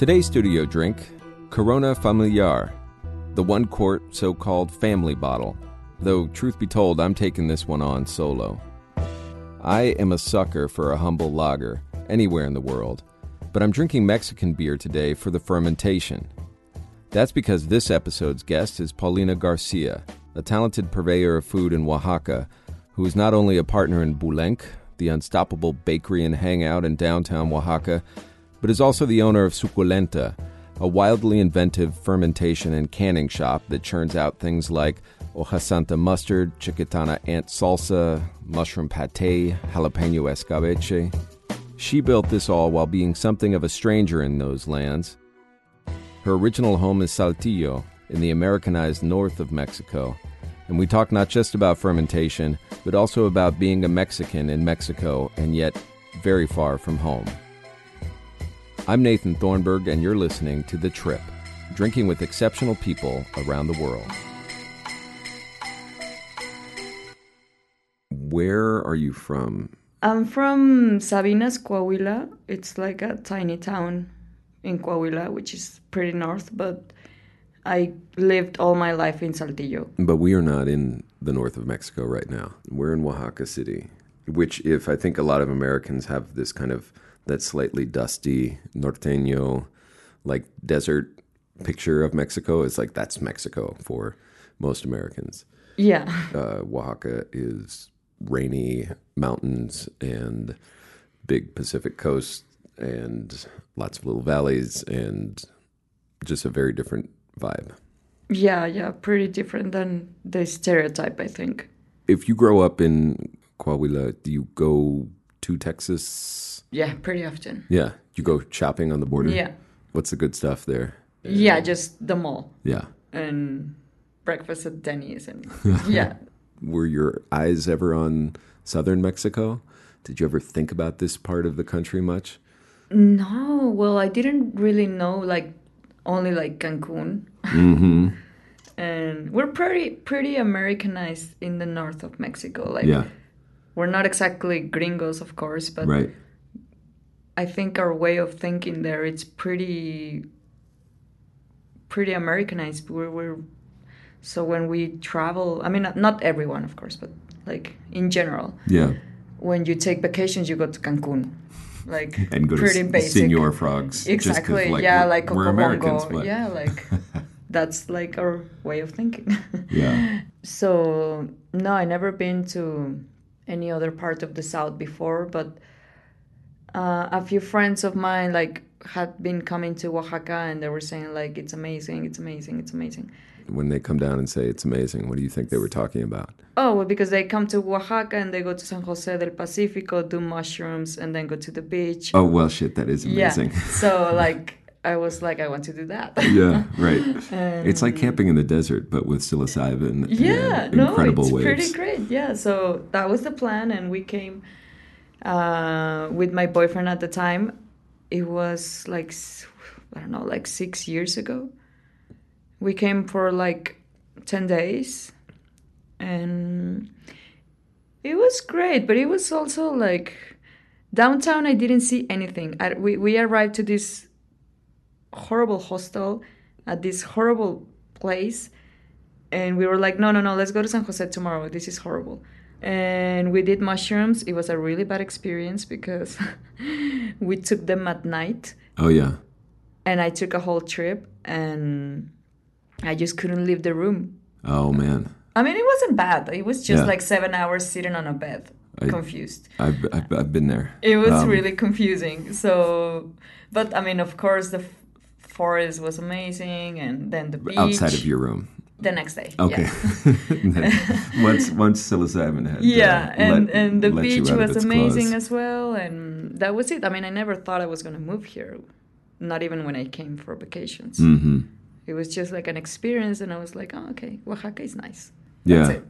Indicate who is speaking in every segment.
Speaker 1: Today's studio drink Corona Familiar, the one quart so called family bottle. Though, truth be told, I'm taking this one on solo. I am a sucker for a humble lager, anywhere in the world but I'm drinking Mexican beer today for the fermentation. That's because this episode's guest is Paulina Garcia, a talented purveyor of food in Oaxaca, who is not only a partner in Boulenc, the unstoppable bakery and hangout in downtown Oaxaca, but is also the owner of Suculenta, a wildly inventive fermentation and canning shop that churns out things like hoja santa mustard, chicatana ant salsa, mushroom pate, jalapeno escabeche, she built this all while being something of a stranger in those lands. Her original home is Saltillo, in the Americanized north of Mexico, and we talk not just about fermentation, but also about being a Mexican in Mexico and yet very far from home. I'm Nathan Thornburgh, and you're listening to The Trip Drinking with Exceptional People Around the World. Where are you from?
Speaker 2: I'm from Sabinas, Coahuila. It's like a tiny town in Coahuila, which is pretty north, but I lived all my life in Saltillo.
Speaker 1: But we are not in the north of Mexico right now. We're in Oaxaca City, which, if I think a lot of Americans have this kind of that slightly dusty norteño, like desert picture of Mexico, is like that's Mexico for most Americans.
Speaker 2: Yeah.
Speaker 1: Uh, Oaxaca is rainy mountains and big Pacific coast and lots of little valleys and just a very different vibe.
Speaker 2: Yeah, yeah, pretty different than the stereotype, I think.
Speaker 1: If you grow up in Coahuila, do you go to Texas?
Speaker 2: Yeah, pretty often.
Speaker 1: Yeah, you go shopping on the border?
Speaker 2: Yeah.
Speaker 1: What's the good stuff there?
Speaker 2: Yeah, just the mall.
Speaker 1: Yeah.
Speaker 2: And breakfast at Denny's and yeah,
Speaker 1: were your eyes ever on southern Mexico? Did you ever think about this part of the country much?
Speaker 2: No, well, I didn't really know like only like Cancun.
Speaker 1: Mm-hmm.
Speaker 2: and we're pretty pretty Americanized in the north of Mexico. Like
Speaker 1: yeah.
Speaker 2: we're not exactly gringos, of course, but
Speaker 1: right.
Speaker 2: I think our way of thinking there it's pretty pretty Americanized. We're, we're so when we travel, I mean, not everyone, of course, but like in general.
Speaker 1: Yeah.
Speaker 2: When you take vacations, you go to Cancun. Like
Speaker 1: and go
Speaker 2: pretty
Speaker 1: to
Speaker 2: basic.
Speaker 1: Senor Frogs.
Speaker 2: Exactly.
Speaker 1: Like
Speaker 2: yeah,
Speaker 1: we're,
Speaker 2: like
Speaker 1: we're Americans. But...
Speaker 2: Yeah, like that's like our way of thinking.
Speaker 1: yeah.
Speaker 2: So no, I never been to any other part of the South before, but uh, a few friends of mine like had been coming to Oaxaca and they were saying like it's amazing, it's amazing, it's amazing
Speaker 1: when they come down and say it's amazing? What do you think they were talking about?
Speaker 2: Oh, well, because they come to Oaxaca and they go to San Jose del Pacifico, do mushrooms, and then go to the beach.
Speaker 1: Oh, well, shit, that is amazing.
Speaker 2: Yeah. So, like, I was like, I want to do that.
Speaker 1: yeah, right. And it's like camping in the desert, but with psilocybin.
Speaker 2: Yeah, no, it's
Speaker 1: waves.
Speaker 2: pretty great. Yeah, so that was the plan, and we came uh, with my boyfriend at the time. It was like I don't know, like six years ago. We came for like 10 days and it was great but it was also like downtown i didn't see anything. I, we, we arrived to this horrible hostel at this horrible place and we were like no no no let's go to san jose tomorrow. This is horrible and we did mushrooms it was a really bad experience because we took them at night
Speaker 1: oh yeah
Speaker 2: and i took a whole trip and I just couldn't leave the room.
Speaker 1: Oh man.
Speaker 2: I mean, it wasn't bad. It was just yeah. like seven hours sitting on a bed, I, confused.
Speaker 1: I've, I've, I've been there.
Speaker 2: It was um, really confusing. So, but I mean, of course, the forest was amazing, and then the beach.
Speaker 1: Outside of your room.
Speaker 2: The next day.
Speaker 1: Okay.
Speaker 2: Yeah.
Speaker 1: once once psilocybin had
Speaker 2: yeah
Speaker 1: uh,
Speaker 2: and
Speaker 1: let-
Speaker 2: and the beach was amazing
Speaker 1: claws.
Speaker 2: as well and that was it i mean i never thought i was going to move here not even when i came for vacations
Speaker 1: Mm-hmm.
Speaker 2: it was just like an experience and i was like oh okay oaxaca is nice
Speaker 1: Yeah.
Speaker 2: it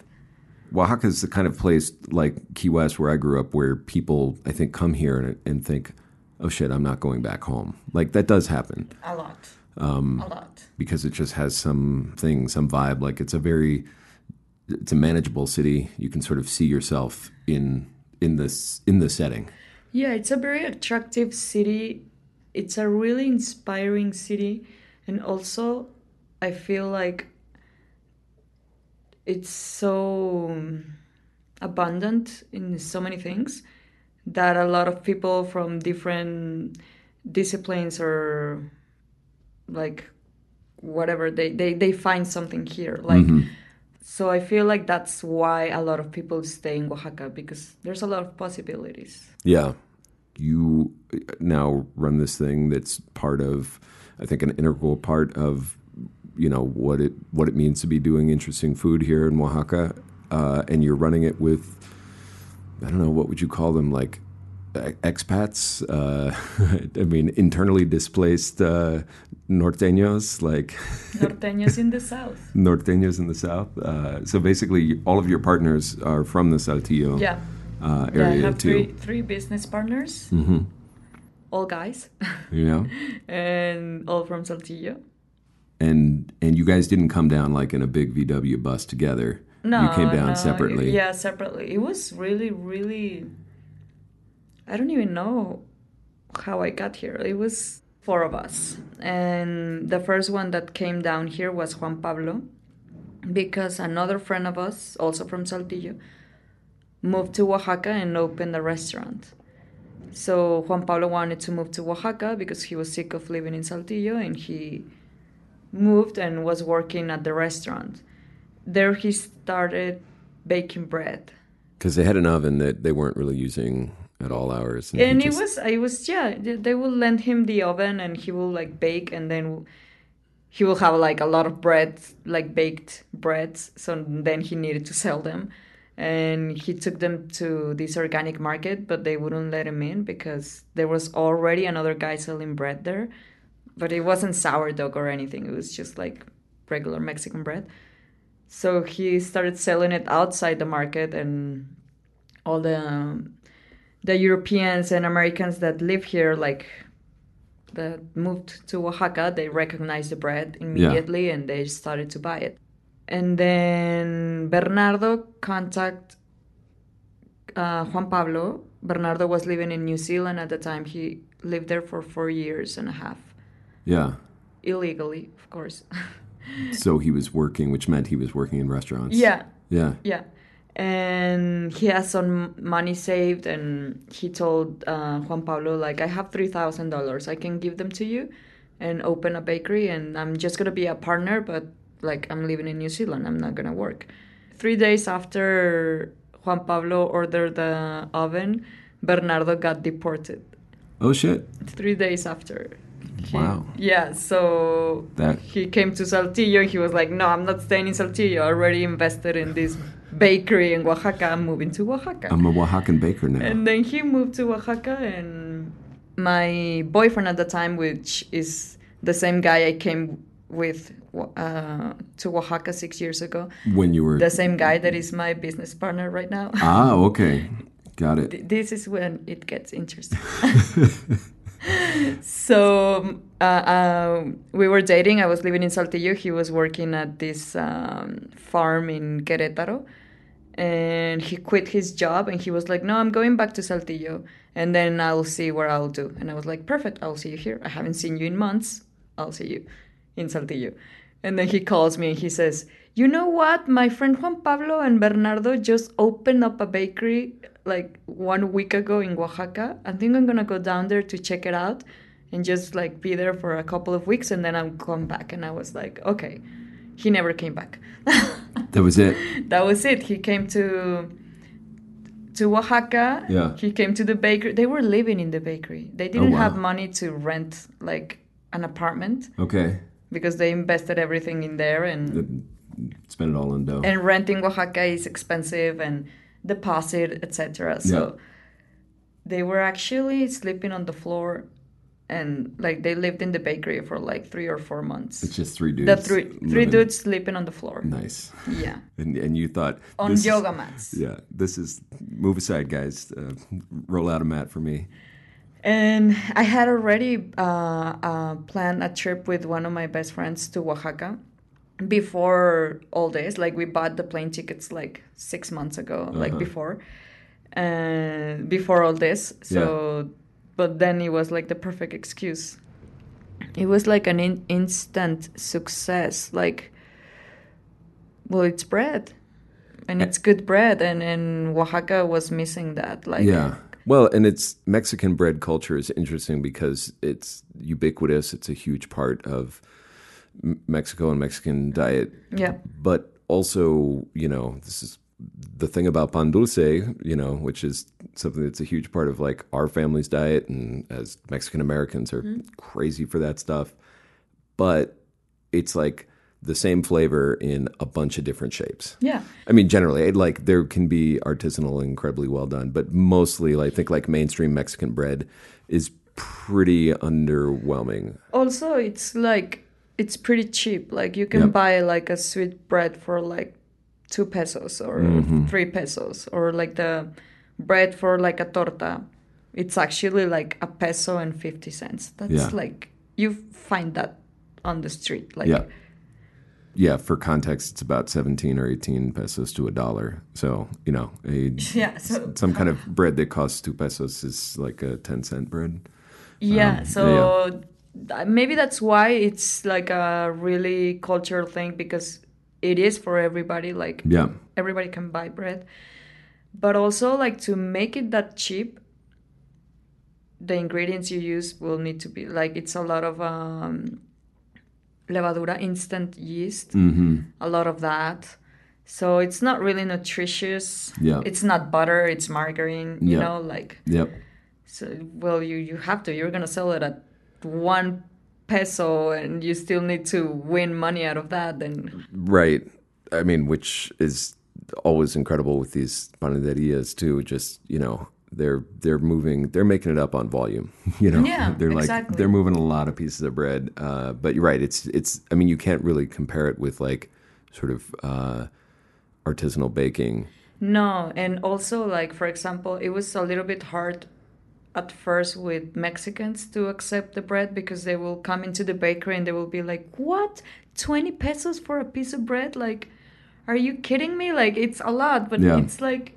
Speaker 1: Oaxaca is the kind of place like Key West where I grew up where people I think come here and, and think, oh shit, I'm not going back home. Like that does happen
Speaker 2: a lot
Speaker 1: Um,
Speaker 2: a lot
Speaker 1: because it just has some thing, some vibe. Like it's a very, it's a manageable city. You can sort of see yourself in in this in the setting.
Speaker 2: yeah it's a very attractive city it's a really inspiring city and also i feel like it's so abundant in so many things that a lot of people from different disciplines or like whatever they, they, they find something here like so i feel like that's why a lot of people stay in oaxaca because there's a lot of possibilities
Speaker 1: Yeah. You now run this thing that's part of, I think, an integral part of, you know, what it what it means to be doing interesting food here in Oaxaca, uh, and you're running it with, I don't know, what would you call them, like expats? Uh, I mean, internally displaced uh, norteños, like
Speaker 2: norteños in the south
Speaker 1: norteños in the south. Uh, so basically, all of your partners are from the Saltillo
Speaker 2: yeah
Speaker 1: uh,
Speaker 2: Yeah, I
Speaker 1: area
Speaker 2: have
Speaker 1: too.
Speaker 2: three three business partners,
Speaker 1: hmm
Speaker 2: all guys,
Speaker 1: You know.
Speaker 2: and all from Saltillo.
Speaker 1: and and you guys didn't come down like in a big VW bus together.
Speaker 2: No,
Speaker 1: you came down
Speaker 2: no,
Speaker 1: separately.
Speaker 2: Yeah, separately. It was really, really. I don't even know how I got here. It was four of us, and the first one that came down here was Juan Pablo, because another friend of us, also from Saltillo, moved to Oaxaca and opened a restaurant. So Juan Pablo wanted to move to Oaxaca because he was sick of living in Saltillo, and he moved and was working at the restaurant. There he started baking bread.
Speaker 1: because they had an oven that they weren't really using at all hours. he
Speaker 2: And it
Speaker 1: just-
Speaker 2: was, I was, yeah, they they will lend him the oven and he will like bake and then he will have like a lot of bread, like baked breads. So then he needed to sell them. And he took them to this organic market, but they wouldn't let him in because there was already another guy selling bread there. But it wasn't sourdough or anything, it was just like regular Mexican bread. So he started selling it outside the market, and all the um, the Europeans and Americans that live here, like that moved to Oaxaca, they recognized the bread immediately and they started to buy it. And then Bernardo contact uh, Juan Pablo. Bernardo was living in New Zealand at the time. He lived there for four years and a half,
Speaker 1: yeah.
Speaker 2: illegally, of course.
Speaker 1: So he was working, which meant he was working in restaurants.
Speaker 2: yeah,
Speaker 1: Yeah.
Speaker 2: Yeah. And he has some money saved, and he told uh, Juan Pablo, like, I have $3,000. I can give them to you and open a bakery, and I'm just going to be a partner, but like, I'm living in New Zealand. I'm not going to work. Three days after Juan Pablo ordered the oven, Bernardo got deported.
Speaker 1: Oh shit.
Speaker 2: Three days after. He-
Speaker 1: Wow.
Speaker 2: Yeah, so
Speaker 1: That-
Speaker 2: he came to Saltillo. He was like, "No, I'm not staying in Saltillo. I already invested in this bakery in Oaxaca. I'm moving to Oaxaca."
Speaker 1: I'm a Oaxacan baker now.
Speaker 2: and then he moved to Oaxaca, and my boyfriend at the time, which is the same guy I came with uh, to Oaxaca six years ago,
Speaker 1: when you were
Speaker 2: the same guy that is my business partner right now.
Speaker 1: ah okay, got it.
Speaker 2: This is when it gets interesting. so uh, uh, we were dating. I was living in Saltillo. He was working at this um, farm in Querétaro. And he quit his job and he was like, No, I'm going back to Saltillo and then I'll see what I'll do. And I was like, Perfect, I'll see you here. I haven't seen you in months. I'll see you in Saltillo. And then he calls me and he says, You know what? My friend Juan Pablo and Bernardo just opened up a bakery like one week ago in Oaxaca. I think I'm gonna go down there to check it out and just like be there for a couple of weeks and then I'll come back. And I was like, Okay. He never came back.
Speaker 1: That was it.
Speaker 2: that was it. He came to to Oaxaca.
Speaker 1: Yeah.
Speaker 2: He came to the bakery. They were living in the bakery. They oh, didn't
Speaker 1: wow.
Speaker 2: have money to rent like an apartment
Speaker 1: Okay.
Speaker 2: because they invested everything in there and
Speaker 1: spend it all on dough.
Speaker 2: and renting Oaxaca is expensive and deposit, etc. So
Speaker 1: Yeah.
Speaker 2: they were actually sleeping on the floor and like they lived in the bakery for like three or four months.
Speaker 1: it's just three dudes.
Speaker 2: the three three
Speaker 1: living-
Speaker 2: dudes sleeping on the floor.
Speaker 1: Nice.
Speaker 2: Yeah.
Speaker 1: And and you thought
Speaker 2: On yoga mats.
Speaker 1: yeah, this is move aside, guys. Uh, roll out a mat for me.
Speaker 2: And I had already uh, uh, planned a trip with one of my best friends to Oaxaca before all this. Like we bought the plane tickets like six months ago, like
Speaker 1: Uh-huh.
Speaker 2: before, and before all this. So, but then it was like the perfect excuse. It was like an in- instant success. Like, well, it's bread, and it's good bread, and and Oaxaca was missing that. Like,
Speaker 1: Yeah. Well, and it's Mexican bread culture is interesting because it's ubiquitous. It's a huge part of Mexico and Mexican diet.
Speaker 2: yeah.
Speaker 1: But also, you know, this is the thing about pan dulce, you know, which is something that's a huge part of like our family's diet, and as Mexican Americans are mm-hmm. crazy for that stuff. But it's like the same flavor in a bunch of different shapes.
Speaker 2: Yeah.
Speaker 1: I mean, generally, like there can be artisanal, incredibly well done, but mostly, I think like mainstream Mexican bread is pretty underwhelming.
Speaker 2: Also, it's like it's pretty cheap. Like you can
Speaker 1: Yep.
Speaker 2: buy like a sweet bread for like two pesos or
Speaker 1: Mm-hmm.
Speaker 2: three pesos, or like the bread for like a torta. It's actually like a peso and fifty cents. That's
Speaker 1: Yeah.
Speaker 2: like you find that on the street. Like
Speaker 1: Yeah. Yeah, for context, it's about 17 or 18 pesos to a dollar. So, you know, a,
Speaker 2: Yeah, so-
Speaker 1: some kind of bread that costs two pesos is like a 10 cent bread.
Speaker 2: Yeah,
Speaker 1: Um,
Speaker 2: so th- maybe that's why it's like a really cultural thing because it is for everybody. Like
Speaker 1: Yeah.
Speaker 2: everybody can buy bread, but also like to make it that cheap, the ingredients you use will need to be like it's a lot of um, levadura, instant yeast,
Speaker 1: Mm-hmm.
Speaker 2: a lot of that. So it's not really nutritious.
Speaker 1: Yeah.
Speaker 2: It's not butter. It's margarine. You
Speaker 1: Yeah.
Speaker 2: know, like
Speaker 1: Yep.
Speaker 2: so, well, you you have to. You're gonna sell it at one peso, and you still need to win money out of that. Then
Speaker 1: Right. I mean, which is always incredible with these panaderias too. Just you know, they're they're moving, they're making it up on volume. You know,
Speaker 2: Yeah,
Speaker 1: they're like
Speaker 2: exactly.
Speaker 1: they're moving a lot of pieces of bread. Uh, but you're right. It's it's. I mean, you can't really compare it with like sort of uh, artisanal baking.
Speaker 2: no, and also like for example, it was a little bit hard at first with Mexicans to accept the bread because they will come into the bakery and they will be like, "What? Twenty pesos for a piece of bread? Like, are you kidding me? Like, it's a lot, but
Speaker 1: Yeah.
Speaker 2: it's like."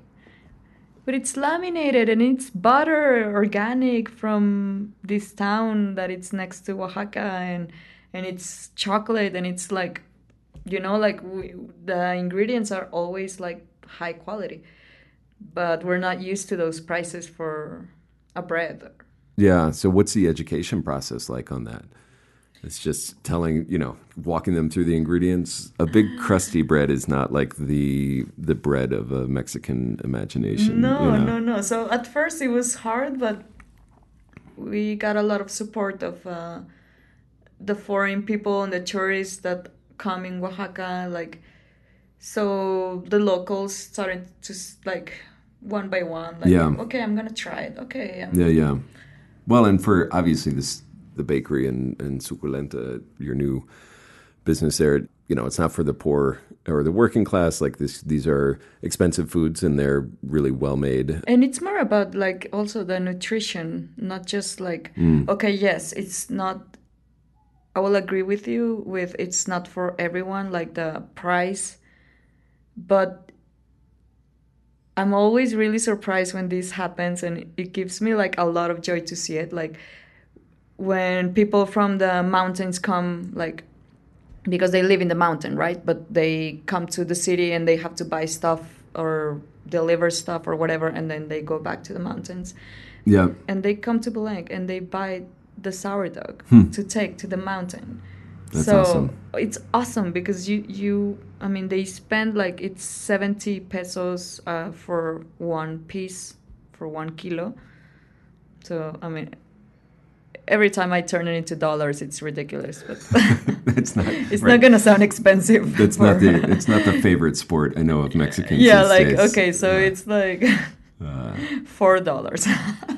Speaker 2: But it's laminated and it's butter organic from this town that it's next to Oaxaca and and it's chocolate and it's like you know like we, the ingredients are always like high quality but we're not used to those prices for a bread
Speaker 1: Yeah. So what's the education process like on that? It's just telling, you know, walking them through the ingredients. A big crusty bread is not like the the bread of a Mexican imagination.
Speaker 2: no
Speaker 1: you know?
Speaker 2: no no so at first it was hard but we got a lot of support of uh, the foreign people and the tourists that come in oaxaca like so the locals started to like one by one like
Speaker 1: Yeah.
Speaker 2: okay i'm gonna try it okay I'm,
Speaker 1: Yeah, yeah. Well, and for obviously this the bakery and and Suculenta, your new business there. You know, it's not for the poor or the working class. Like this, these are expensive foods, and they're really well made.
Speaker 2: And it's more about like also the nutrition, not just like mm. okay, yes, it's not I will agree with you with it's not for everyone like the price but I'm always really surprised when this happens and it gives me like a lot of joy to see it like when people from the mountains come like because they live in the mountain, right? But they come to the city and they have to buy stuff or deliver stuff or whatever, and then they go back to the mountains.
Speaker 1: Yeah,
Speaker 2: And they come to Boulenc and they buy the sourdough hmm. to take to the mountain.
Speaker 1: That's
Speaker 2: so
Speaker 1: awesome.
Speaker 2: it's awesome because you you I mean they spend like it's seventy pesos uh, for one piece for one kilo. So I mean every time I turn it into dollars, it's ridiculous. But
Speaker 1: That's not.
Speaker 2: it's
Speaker 1: right.
Speaker 2: not gonna sound expensive.
Speaker 1: That's not the. It's not the favorite sport I know of Mexicans.
Speaker 2: yeah, like
Speaker 1: days.
Speaker 2: okay, so
Speaker 1: Uh,
Speaker 2: it's like
Speaker 1: uh,
Speaker 2: four dollars.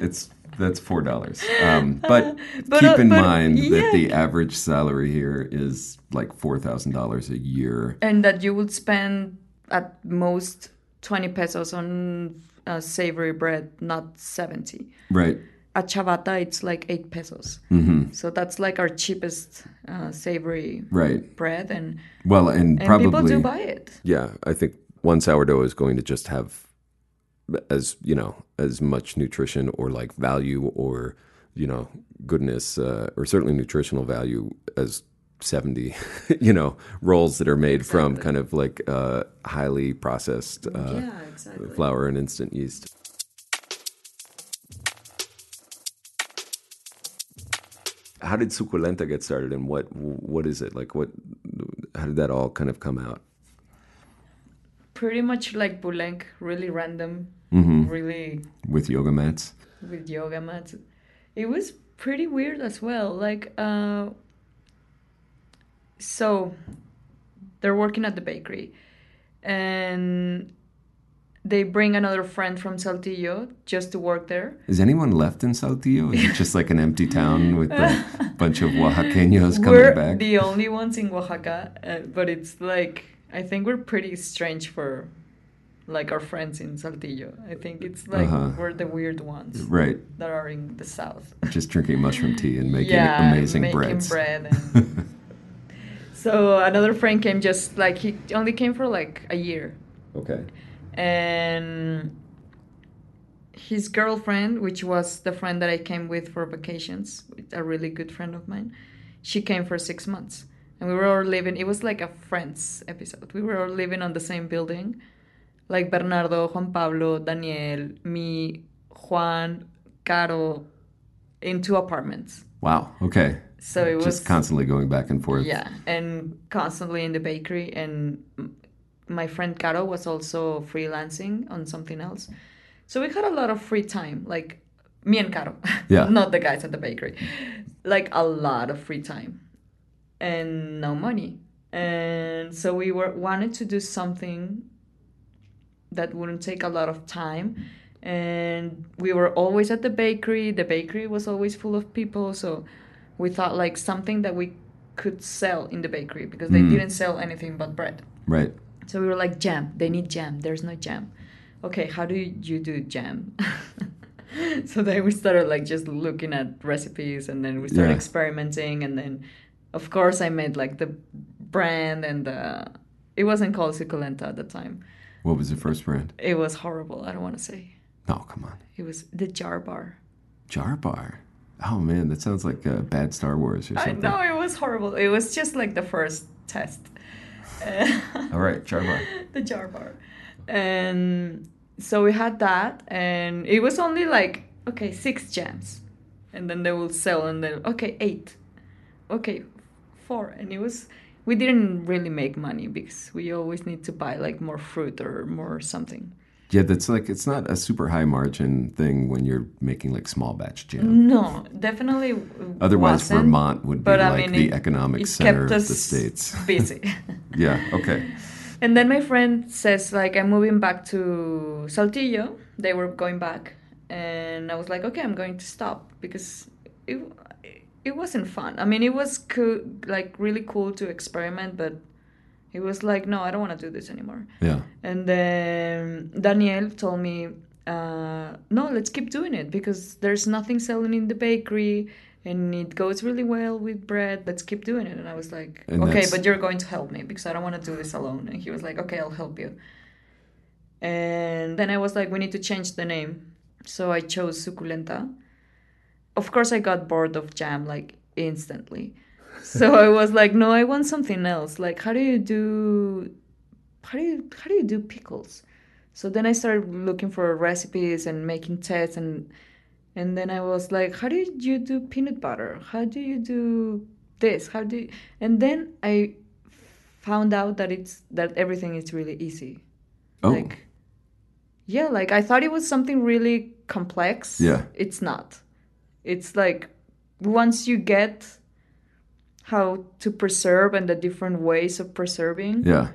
Speaker 1: it's that's four dollars. Um, but,
Speaker 2: But,
Speaker 1: keep
Speaker 2: uh,
Speaker 1: in
Speaker 2: but,
Speaker 1: mind that the average salary here is like four thousand dollars a year.
Speaker 2: and that you would spend at most 20 pesos on uh, savory bread, not 70.
Speaker 1: Right.
Speaker 2: At Chavata, it's like 8 pesos.
Speaker 1: hmm
Speaker 2: So that's like our cheapest uh, savory
Speaker 1: Right.
Speaker 2: bread, and,
Speaker 1: Well, and,
Speaker 2: and
Speaker 1: probably.
Speaker 2: people do buy it.
Speaker 1: Yeah, I think one sourdough is going to just have as you know as much nutrition or like value or you know goodness uh, or certainly nutritional value as 70 you know rolls that are made from kind of like uh, highly processed uh,
Speaker 2: yeah, exactly.
Speaker 1: flour and instant yeast. How did suculenta get started and what what is it? Like what how did that all kind of come out?
Speaker 2: Pretty much like Boulenc, really random,
Speaker 1: hmm
Speaker 2: really
Speaker 1: with yoga mats
Speaker 2: with yoga mats. It was pretty weird as well. Like, uh, so they're working at the bakery, and they bring another friend from Saltillo just to work there.
Speaker 1: Is anyone left in Saltillo? Is it just like an empty town with a bunch of Oaxaqueños coming
Speaker 2: we're
Speaker 1: back?
Speaker 2: the only ones in Oaxaca, uh, but it's like I think we're pretty strange for like our friends in Saltillo. I think it's like
Speaker 1: Uh-huh.
Speaker 2: we're the weird ones
Speaker 1: Right,
Speaker 2: that are in the south.
Speaker 1: just drinking mushroom tea and making
Speaker 2: yeah,
Speaker 1: amazing
Speaker 2: making
Speaker 1: breads.
Speaker 2: bread. And so another friend came just like he only came for like a year,
Speaker 1: okay.
Speaker 2: and his girlfriend, which was the friend that I came with for vacations, a really good friend of mine, she came for six months, and we were all living. It was like a Friends episode. We were all living on the same building, like Bernardo, Juan Pablo, Daniel, me, Juan, Caro, in two apartments.
Speaker 1: Wow. Okay.
Speaker 2: So it was
Speaker 1: just constantly going back and forth.
Speaker 2: yeah, and constantly in the bakery. And my friend Caro was also freelancing on something else. So we had a lot of free time, like me and Caro,
Speaker 1: Yeah.
Speaker 2: not the guys at the bakery. Like a lot of free time and no money. And so we were wanted to do something that wouldn't take a lot of time. And we were always at the bakery. The bakery was always full of people. So we thought like something that we could sell in the bakery because they
Speaker 1: Mm.
Speaker 2: didn't sell anything but bread.
Speaker 1: Right.
Speaker 2: So we were like, jam. They need jam. There's no jam. Okay, how do you do jam? so then we started like just looking at recipes and then we started
Speaker 1: Yeah.
Speaker 2: experimenting and then of course I made like the brand and the it wasn't called suculenta at the time.
Speaker 1: What was the first brand?
Speaker 2: It was horrible. I don't want to say.
Speaker 1: Oh, come on.
Speaker 2: It was the jar bar.
Speaker 1: Jar Bar. Oh man, that sounds like a bad Star Wars or
Speaker 2: I
Speaker 1: something.
Speaker 2: know it was horrible. It was just like the first test.
Speaker 1: All right, Jar Bar.
Speaker 2: the jar bar. And so we had that, and it was only like, okay, six jams. And then they will sell, and then, okay, eight. Okay, four. And it was, we didn't really make money because we always need to buy like more fruit or more something.
Speaker 1: Yeah, that's like it's not a super high margin thing when you're making like small batch jam.
Speaker 2: No, definitely.
Speaker 1: Otherwise, Vermont would be
Speaker 2: I
Speaker 1: like
Speaker 2: mean,
Speaker 1: the
Speaker 2: it-
Speaker 1: economic
Speaker 2: it
Speaker 1: center of the states.
Speaker 2: busy.
Speaker 1: yeah. Okay.
Speaker 2: And then my friend says like I'm moving back to Saltillo. They were going back, and I was like, okay, I'm going to stop because it it wasn't fun. I mean, it was cool, like really cool to experiment, but it was like, no, I don't want to do this anymore.
Speaker 1: Yeah.
Speaker 2: And then Daniel told me, uh, no, let's keep doing it because there's nothing selling in the bakery and it goes really well with bread. Let's keep doing it. And I was like,
Speaker 1: And
Speaker 2: okay,
Speaker 1: that's-
Speaker 2: but you're going to help me because I don't want to do this alone. And he was like, okay, I'll help you. And then I was like, we need to change the name. So I chose Suculenta. Of course, I got bored of jam like instantly. So I was like, no, I want something else. Like, how do you do how do you how do you do pickles? So then I started looking for recipes and making tests and and then I was like, how do you do peanut butter? How do you do this? How do you... and then I found out that it's that everything is really easy.
Speaker 1: Oh.
Speaker 2: Like yeah, like I thought it was something really complex.
Speaker 1: Yeah.
Speaker 2: It's not. It's like once you get how to preserve and the different ways of preserving,
Speaker 1: Yeah.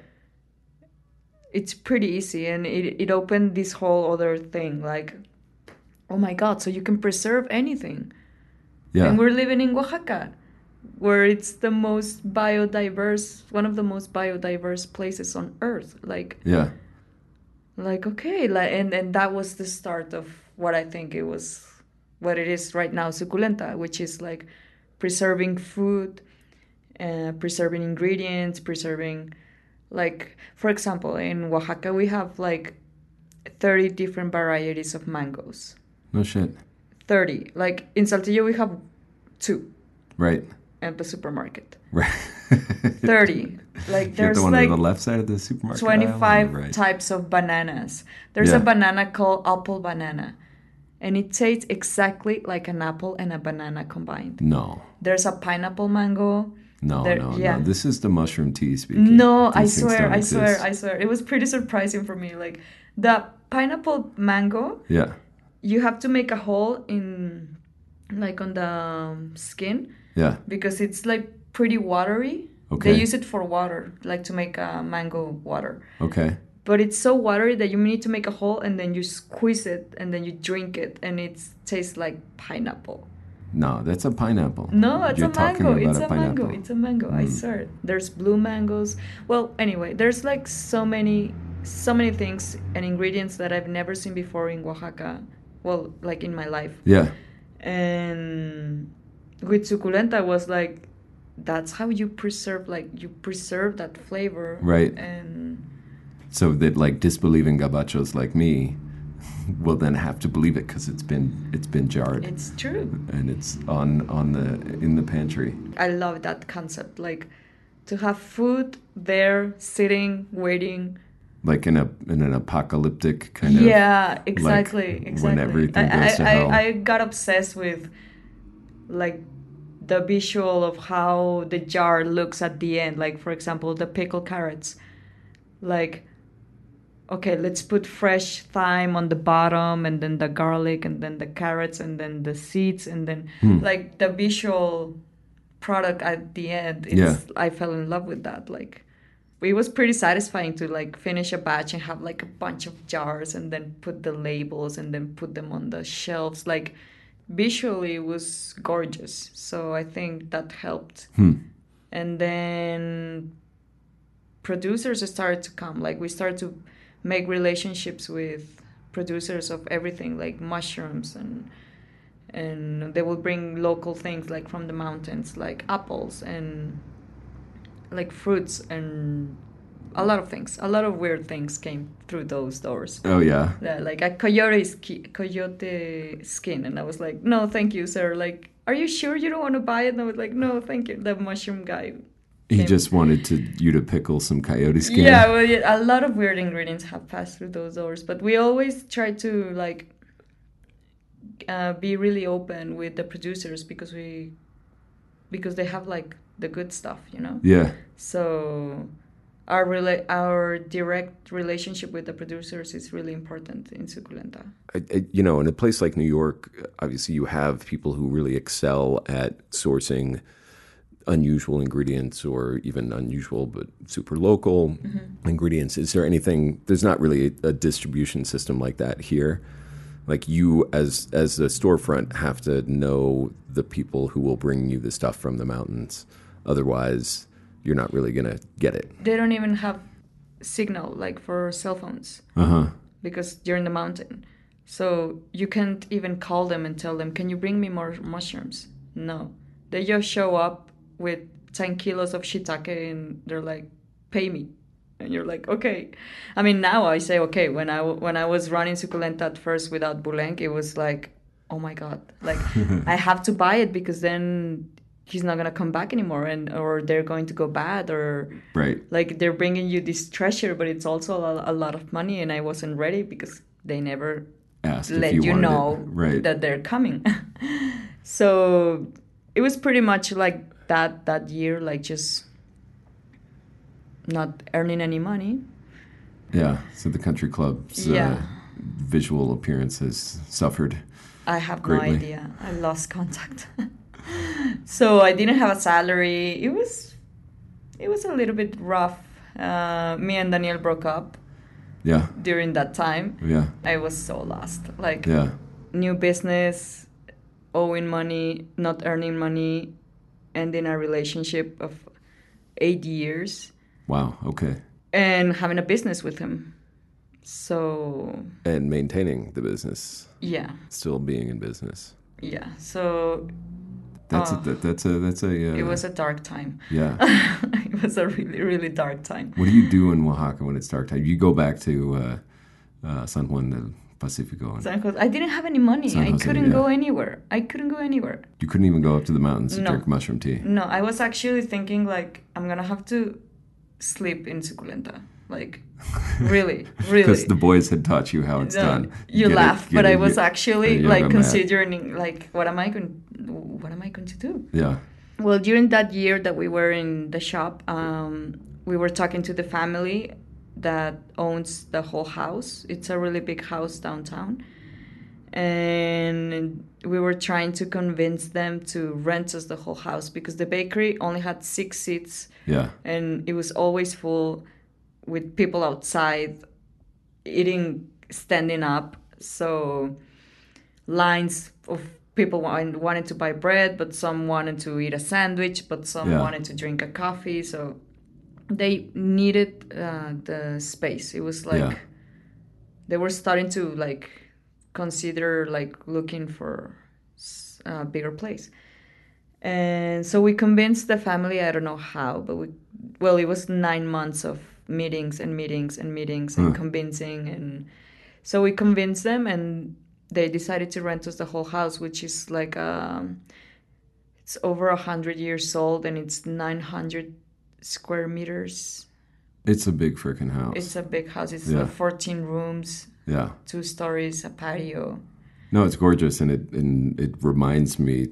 Speaker 2: it's pretty easy and it, it opened this whole other thing like oh my god so you can preserve anything
Speaker 1: Yeah.
Speaker 2: and we're living in oaxaca where it's the most biodiverse one of the most biodiverse places on earth like
Speaker 1: yeah.
Speaker 2: like okay like and and that was the start of what i think it was what it is right now suculenta which is like preserving food uh, preserving ingredients preserving like for example in oaxaca we have like 30 different varieties of mangoes
Speaker 1: No shit.
Speaker 2: 30 like in saltillo we have two
Speaker 1: Right.
Speaker 2: at the supermarket
Speaker 1: Right.
Speaker 2: 30 like there's
Speaker 1: the one
Speaker 2: like
Speaker 1: on the left side of the supermarket. aisle on the
Speaker 2: 25
Speaker 1: right.
Speaker 2: types of bananas. There's
Speaker 1: Yeah.
Speaker 2: a banana called apple banana, and it tastes exactly like an apple and a banana combined.
Speaker 1: No.
Speaker 2: There's a pineapple mango.
Speaker 1: No,
Speaker 2: There-
Speaker 1: no,
Speaker 2: yeah.
Speaker 1: no. This is the mushroom tea speaking.
Speaker 2: No, I
Speaker 1: These things
Speaker 2: swear, I swear. I swear. It was pretty surprising for me. Like the pineapple mango,
Speaker 1: Yeah.
Speaker 2: you have to make a hole in, like on the skin,
Speaker 1: Yeah.
Speaker 2: because it's like pretty watery.
Speaker 1: Okay.
Speaker 2: They use it for water, like to make a mango water.
Speaker 1: Okay.
Speaker 2: But it's so watery that you need to make a hole and then you squeeze it and then you drink it and it tastes like pineapple.
Speaker 1: No, that's a pineapple.
Speaker 2: No, it's
Speaker 1: You're
Speaker 2: a mango. It's a,
Speaker 1: pineapple.
Speaker 2: mango. It's a mango. I
Speaker 1: Mm.
Speaker 2: swear. There's blue mangoes. Well, anyway, there's like so many, so many things and ingredients that I've never seen before in Oaxaca. Well, like in my life.
Speaker 1: Yeah.
Speaker 2: And with suculenta was like, that's how you preserve. Like you preserve that flavor.
Speaker 1: Right.
Speaker 2: And
Speaker 1: So that like disbelieving gabachos like me will then have to believe it because it's been it's been jarred
Speaker 2: it's true.
Speaker 1: and it's on on the in the pantry.
Speaker 2: I love that concept. Like to have food there, sitting, waiting.
Speaker 1: Like in a in an apocalyptic kind of
Speaker 2: yeah, exactly,
Speaker 1: when
Speaker 2: exactly.
Speaker 1: everything
Speaker 2: I,
Speaker 1: goes to
Speaker 2: I,
Speaker 1: hell.
Speaker 2: I, I got obsessed with like the visual of how the jar looks at the end. Like for example, the pickled carrots. Like okay, let's put fresh thyme on the bottom and then the garlic and then the carrots and then the seeds and then
Speaker 1: Hmm.
Speaker 2: like the visual product at the end. It's,
Speaker 1: Yeah.
Speaker 2: I fell in love with that. Like it was pretty satisfying to like finish a batch and have like a bunch of jars and then put the labels and then put them on the shelves. Like visually it was gorgeous. So I think that helped.
Speaker 1: Hmm.
Speaker 2: And then producers started to come. Like we started to make relationships with producers of everything, like mushrooms and and they will bring local things like from the mountains, like apples and like fruits and a lot of things. A lot of weird things came through those doors.
Speaker 1: Oh yeah.
Speaker 2: Yeah, like a coyote ski, coyote skin, and I was like, "No, thank you, sir." Like, are you sure you don't want to buy it? And I was like, "No, thank you." The mushroom guy.
Speaker 1: He just wanted to you to pickle some coyote skin.
Speaker 2: Yeah, well, yeah, a lot of weird ingredients have passed through those doors, but we always try to like uh, be really open with the producers because we because they have like the good stuff, you know.
Speaker 1: Yeah.
Speaker 2: So our rela- our direct relationship with the producers is really important in Suculenta.
Speaker 1: I, I- you know, in a place like New York, obviously you have people who really excel at sourcing unusual ingredients or even unusual but super local ingredients. Is there anything? There's not really a, a distribution system like that here. Like you, as as a storefront, have to know the people who will bring you the stuff from the mountains. Otherwise, you're not really gonna get it.
Speaker 2: They don't even have signal like for cell phones.
Speaker 1: Uh huh.
Speaker 2: because you're in the mountain. So you can't even call them and tell them, "Can you bring me more mushrooms?" No, they just show up with ten kilos of shiitake and they're like, "Pay me," and you're like, "Okay." I mean, now I say, "Okay." When i when I was running suculenta at first without Boulenc, it was like, "Oh my god!" Like I have to buy it because then he's not gonna come back anymore, and or they're going to go bad or
Speaker 1: Right.
Speaker 2: like they're bringing you this treasure but it's also a, a lot of money and i wasn't ready because they never
Speaker 1: Asked
Speaker 2: let
Speaker 1: you,
Speaker 2: you, know.
Speaker 1: Right.
Speaker 2: that they're coming so it was pretty much like that that year like just not earning any money
Speaker 1: Yeah. So the country club's uh, visual appearance has suffered.
Speaker 2: i have
Speaker 1: Greatly.
Speaker 2: no idea i lost contact so I didn't have a salary. It was it was a little bit rough. Uh, me and Daniel broke up
Speaker 1: Yeah.
Speaker 2: during that time.
Speaker 1: Yeah.
Speaker 2: I was so lost. Like
Speaker 1: Yeah.
Speaker 2: new business, owing money, not earning money, ending a relationship of eight years,
Speaker 1: Wow. Okay.
Speaker 2: and having a business with him. So
Speaker 1: And maintaining the business,
Speaker 2: yeah,
Speaker 1: still being in business.
Speaker 2: yeah. So
Speaker 1: That's
Speaker 2: Oh.
Speaker 1: a, that, that's a that's a uh,
Speaker 2: it was a dark time.
Speaker 1: yeah.
Speaker 2: it was a really really dark time.
Speaker 1: What do you do in Oaxaca when it's dark time? You go back to uh, uh, San Juan del Pacifico. And
Speaker 2: San Jose. I didn't have any money. I couldn't
Speaker 1: yeah.
Speaker 2: go anywhere. I couldn't go anywhere.
Speaker 1: you couldn't even go up to the mountains to
Speaker 2: No.
Speaker 1: drink mushroom tea.
Speaker 2: No, I was actually thinking like I'm gonna have to sleep in Suculenta. Like really, really.
Speaker 1: Because the boys had taught you how it's
Speaker 2: No,
Speaker 1: done.
Speaker 2: You
Speaker 1: Get
Speaker 2: laugh,
Speaker 1: get
Speaker 2: but I was actually like
Speaker 1: yoga mat.
Speaker 2: considering like what am I going what am I going to do?
Speaker 1: Yeah.
Speaker 2: Well, during that year that we were in the shop, um, we were talking to the family that owns the whole house. It's a really big house downtown. And we were trying to convince them to rent us the whole house because the bakery only had six seats
Speaker 1: Yeah.
Speaker 2: and it was always full with people outside eating standing up so lines of people wa- wanted to buy bread but some wanted to eat a sandwich but some
Speaker 1: Yeah.
Speaker 2: wanted to drink a coffee so they needed uh, the space it was like
Speaker 1: Yeah.
Speaker 2: they were starting to like consider like looking for a bigger place and so we convinced the family i don't know how but we well it was nine months of meetings and meetings and meetings and
Speaker 1: Huh.
Speaker 2: convincing and so we convinced them and they decided to rent us the whole house which is like um it's over a hundred years old and it's 900 square meters
Speaker 1: It's a big freaking house.
Speaker 2: it's a big house it's
Speaker 1: Yeah.
Speaker 2: uh, 14 rooms
Speaker 1: yeah.
Speaker 2: two stories a patio
Speaker 1: No, it's gorgeous, and it and it reminds me.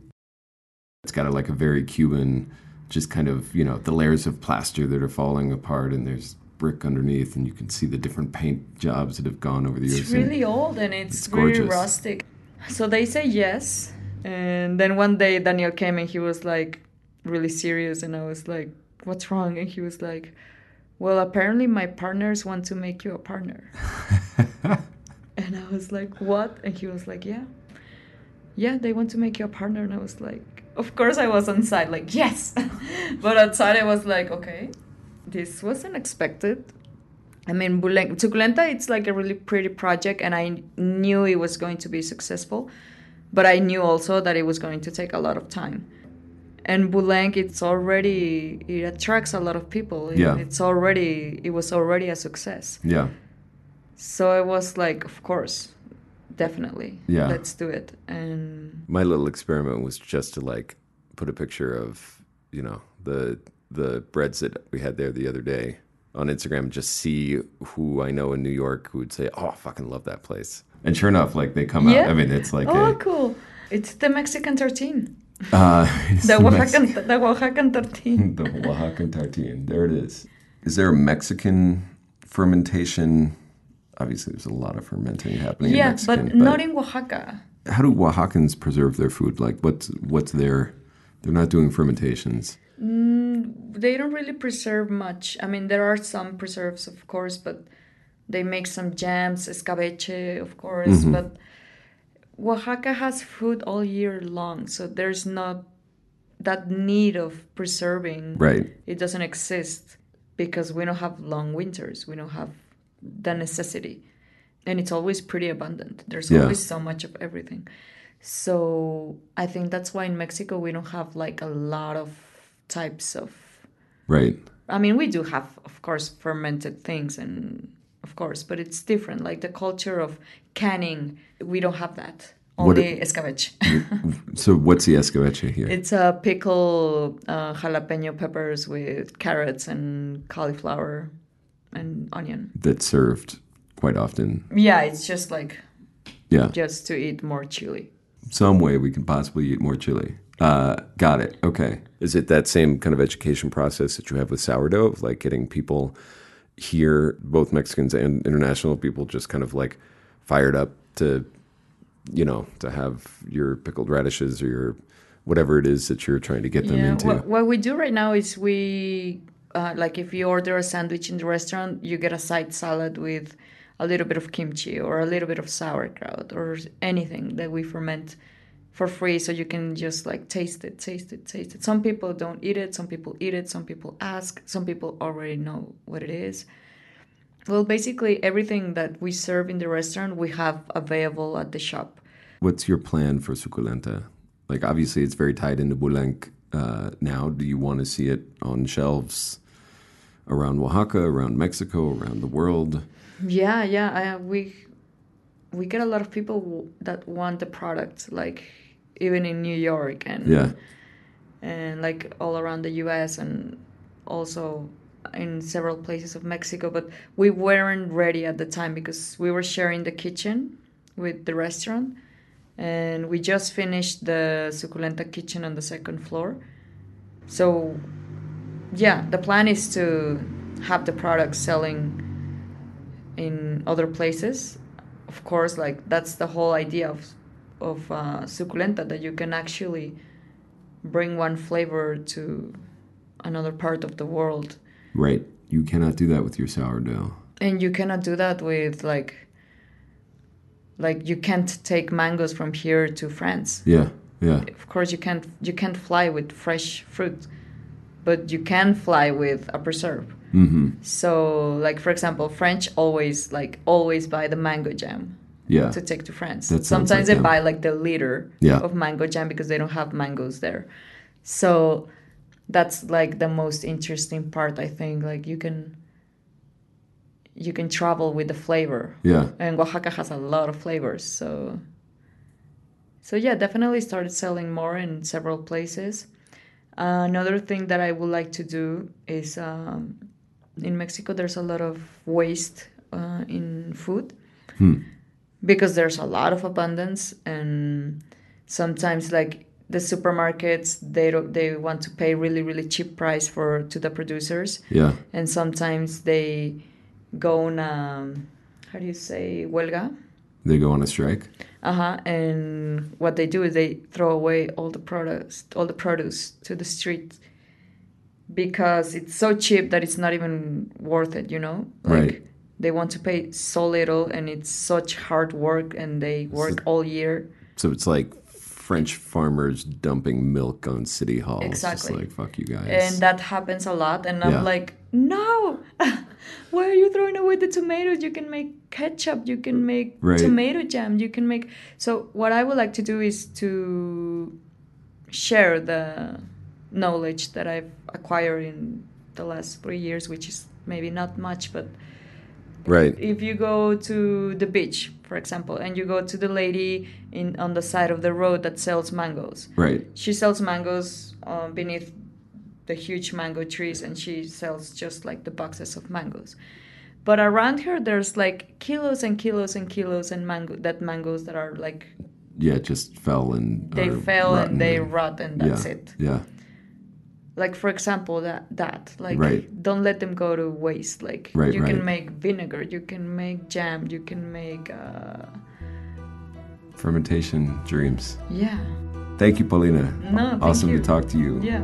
Speaker 1: It's got a, like a very Cuban, just kind of you know the layers of plaster that are falling apart, and there's brick underneath, and you can see the different paint jobs that have gone over the years.
Speaker 2: It's really old and it's,
Speaker 1: It's
Speaker 2: very
Speaker 1: gorgeous.
Speaker 2: rustic. So they say yes. And then one day Daniel came and he was like really serious and I was like, What's wrong? And he was like, Well, apparently my partners want to make you a partner. and I was like, What? And he was like, Yeah. Yeah, they want to make you a partner. And I was like, Of course I was on side, like, Yes. but outside I was like, Okay, this wasn't expected. I mean, Bulen- it's like a really pretty project, and I knew it was going to be successful, but I knew also that it was going to take a lot of time. And Boulenc, it's already it attracts a lot of people. It-
Speaker 1: Yeah.
Speaker 2: it's already it was already a success.
Speaker 1: Yeah,
Speaker 2: So I was like, of course, definitely,
Speaker 1: Yeah.
Speaker 2: let's do it. And
Speaker 1: my little experiment was just to like put a picture of you know the the breads that we had there the other day on Instagram just see who I know in New York who would say, "Oh, I fucking love that place." And sure enough, like they come
Speaker 2: Yeah.
Speaker 1: out. I mean, it's like
Speaker 2: oh,
Speaker 1: a,
Speaker 2: cool! It's the Mexican tartine,
Speaker 1: uh,
Speaker 2: the Oaxacan, the Oaxacan tartine.
Speaker 1: the Oaxacan tartine. There it is. Is there a Mexican fermentation? Obviously, there's a lot of fermenting happening in
Speaker 2: yeah,
Speaker 1: Mexican,
Speaker 2: but not in Oaxaca.
Speaker 1: How do Oaxacans preserve their food? Like, what's what's their? They're not doing fermentations.
Speaker 2: they don't really preserve much. I mean, there are some preserves, of course, but they make some jams, escabeche, of course.
Speaker 1: Mm-hmm.
Speaker 2: But Oaxaca has food all year long, so there's not that need of preserving.
Speaker 1: Right.
Speaker 2: It doesn't exist because we don't have long winters. We don't have the necessity, and it's always pretty abundant. There's
Speaker 1: Yeah.
Speaker 2: always so much of everything. So I think that's why in Mexico we don't have like a lot of types of
Speaker 1: Right.
Speaker 2: I mean, we do have, of course, fermented things, and of course, but it's different. Like the culture of canning, we don't have that.
Speaker 1: What
Speaker 2: Only escabeche.
Speaker 1: So what's the escabeche here?
Speaker 2: it's a pickle uh, jalapeno peppers with carrots and cauliflower and onion.
Speaker 1: That's served quite often.
Speaker 2: Yeah, it's just like
Speaker 1: Yeah.
Speaker 2: just to eat more chili.
Speaker 1: Some way we can possibly eat more chili. Uh, got it. Okay. Is it that same kind of education process that you have with sourdough, like getting people here, both Mexicans and international people, just kind of like fired up to, you know, to have your pickled radishes or your whatever it is that you're trying to get them
Speaker 2: yeah,
Speaker 1: into.
Speaker 2: What, what we do right now is we uh, like if you order a sandwich in the restaurant, you get a side salad with a little bit of kimchi or a little bit of sauerkraut or anything that we ferment for free so you can just like taste it taste it taste it some people don't eat it some people eat it some people ask some people already know what it is well basically everything that we serve in the restaurant we have available at the shop
Speaker 1: What's your plan for Suculenta? Like, obviously, it's very tied into Boulenc uh, now. Do you want to see it on shelves around Oaxaca, around Mexico, around the world?
Speaker 2: yeah yeah I, we we get a lot of people that want the product like even in new york and
Speaker 1: Yeah.
Speaker 2: and like all around the US and also in several places of Mexico. But we weren't ready at the time because we were sharing the kitchen with the restaurant and we just finished the Suculenta kitchen on the second floor. So, yeah, the plan is to have the product selling in other places. Of course, like that's the whole idea of of uh, suculenta that you can actually bring one flavor to another part of the world,
Speaker 1: Right. You cannot do that with your sourdough.
Speaker 2: and you cannot do that with like like you can't take mangoes from here to France.
Speaker 1: Yeah. Yeah.
Speaker 2: Of course, you can't you can't fly with fresh fruit, but you can fly with a preserve.
Speaker 1: Mm-hmm.
Speaker 2: So, like for example, French always like always buy the mango jam
Speaker 1: Yeah.
Speaker 2: to take to France.
Speaker 1: That
Speaker 2: Sometimes
Speaker 1: like
Speaker 2: they
Speaker 1: them.
Speaker 2: buy like the liter
Speaker 1: Yeah.
Speaker 2: of mango jam because they don't have mangoes there. So that's like the most interesting part I think. Like you can you can travel with the flavor.
Speaker 1: Yeah.
Speaker 2: And Oaxaca has a lot of flavors, so so yeah, definitely started selling more in several places. Uh, another thing that I would like to do is um, in Mexico. There's a lot of waste uh, in food because there's a lot of abundance, and sometimes like the supermarkets they don't they want to pay really really cheap price for to the producers
Speaker 1: Yeah.
Speaker 2: and sometimes they go on um, how do you say huelga
Speaker 1: They go on a strike.
Speaker 2: uh-huh and what they do is they throw away all the products all the produce to the street because it's so cheap that it's not even worth it you know like
Speaker 1: Right.
Speaker 2: they want to pay so little and it's such hard work and they work all year
Speaker 1: So it's like French farmers dumping milk on city halls.
Speaker 2: Exactly.
Speaker 1: Just like, fuck you guys.
Speaker 2: and that happens a lot and i'm
Speaker 1: Yeah.
Speaker 2: like no why are you throwing away the tomatoes you can make ketchup you can make
Speaker 1: Right.
Speaker 2: tomato jam you can make so what i would like to do is to share the knowledge that i've acquired in the last three years which is maybe not much but
Speaker 1: right.
Speaker 2: if you go to the beach for example and you go to the lady in on the side of the road that sells mangoes
Speaker 1: Right.
Speaker 2: she sells mangoes um, beneath the huge mango trees and she sells just like the boxes of mangoes but around her there's like kilos and kilos and kilos and mango that mangoes that are like
Speaker 1: Yeah, just fell and
Speaker 2: they fell and they rot and that's
Speaker 1: yeah.
Speaker 2: it
Speaker 1: Yeah.
Speaker 2: Like for example that that like
Speaker 1: Right.
Speaker 2: don't let them go to waste like
Speaker 1: Right,
Speaker 2: you
Speaker 1: right.
Speaker 2: can make vinegar you can make jam you can make uh,
Speaker 1: Fermentation dreams.
Speaker 2: yeah
Speaker 1: Thank you, Paulina.
Speaker 2: No,
Speaker 1: awesome
Speaker 2: you.
Speaker 1: to talk to you.
Speaker 2: yeah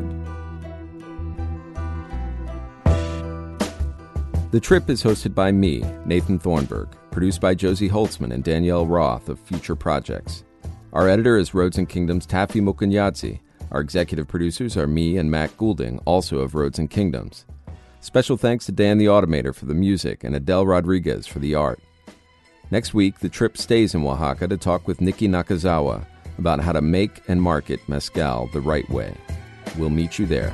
Speaker 1: The Trip is hosted by me, Nathan Thornburgh, produced by Josie Holtzman and Danielle Roth of Future Projects. Our editor is Roads and Kingdoms Taffy Mukanyadzi. Our executive producers are me and Matt Goulding, also of Roads and Kingdoms. Special thanks to Dan the Automator for the music and Adele Rodriguez for the art. Next week, the trip stays in Oaxaca to talk with Nikki Nakazawa about how to make and market mezcal the right way. We'll meet you there.